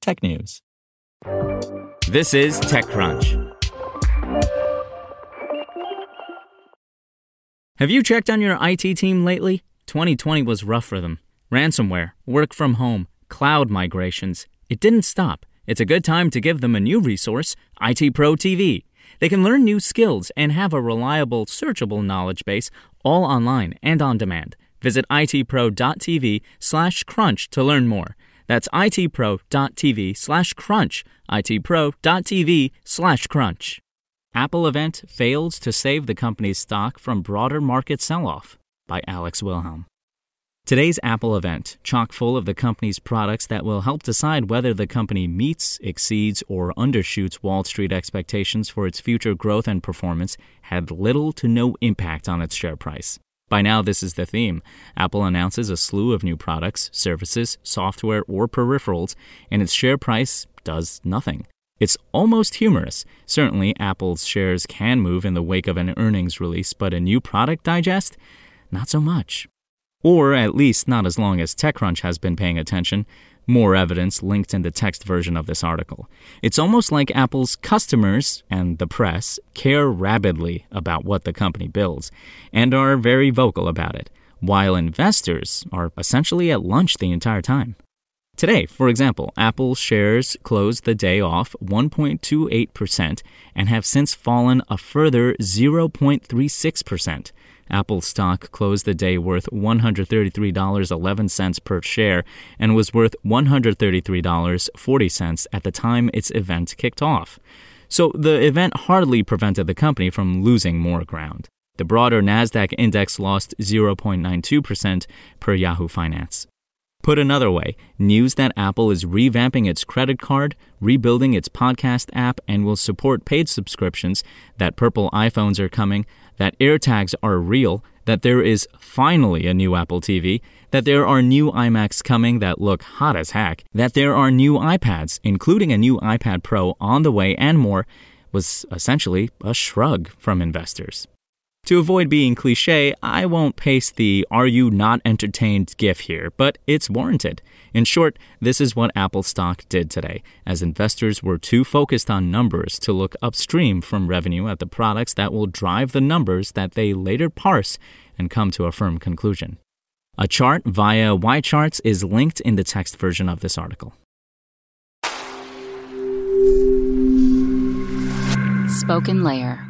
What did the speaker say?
technews. This is TechCrunch. Have you checked on your IT team lately? 2020 was rough for them. Ransomware, work from home, cloud migrations. It didn't stop. It's a good time to give them a new resource, IT Pro TV. They can learn new skills and have a reliable, searchable knowledge base all online and on demand. Visit itpro.tv slash crunch to learn more. That's itpro.tv slash crunch. itpro.tv slash crunch. Apple event fails to save the company's stock from broader market sell-off by Alex Wilhelm. Today's Apple event, chock full of the company's products that will help decide whether the company meets, exceeds, or undershoots Wall Street expectations for its future growth and performance, had little to no impact on its share price. By now, this is the theme. Apple announces a slew of new products, services, software, or peripherals, and its share price does nothing. It's almost humorous. Certainly, Apple's shares can move in the wake of an earnings release, but a new product digest? Not so much. Or at least not as long as TechCrunch has been paying attention. More evidence linked in the text version of this article. It's almost like Apple's customers and the press care rabidly about what the company builds and are very vocal about it, while investors are essentially at lunch the entire time. Today, for example, Apple shares closed the day off 1.28% and have since fallen a further 0.36%. Apple stock closed the day worth $133.11 per share and was worth $133.40 at the time its event kicked off. So the event hardly prevented the company from losing more ground. The broader NASDAQ index lost 0.92% per Yahoo Finance. Put another way, news that Apple is revamping its credit card, rebuilding its podcast app, and will support paid subscriptions, that purple iPhones are coming, that AirTags are real, that there is finally a new Apple TV, that there are new iMacs coming that look hot as heck, that there are new iPads, including a new iPad Pro on the way, and more, was essentially a shrug from investors. To avoid being cliche, I won't paste the are you not entertained gif here, but it's warranted. In short, this is what Apple stock did today, as investors were too focused on numbers to look upstream from revenue at the products that will drive the numbers that they later parse and come to a firm conclusion. A chart via YCharts is linked in the text version of this article. Spoken Layer.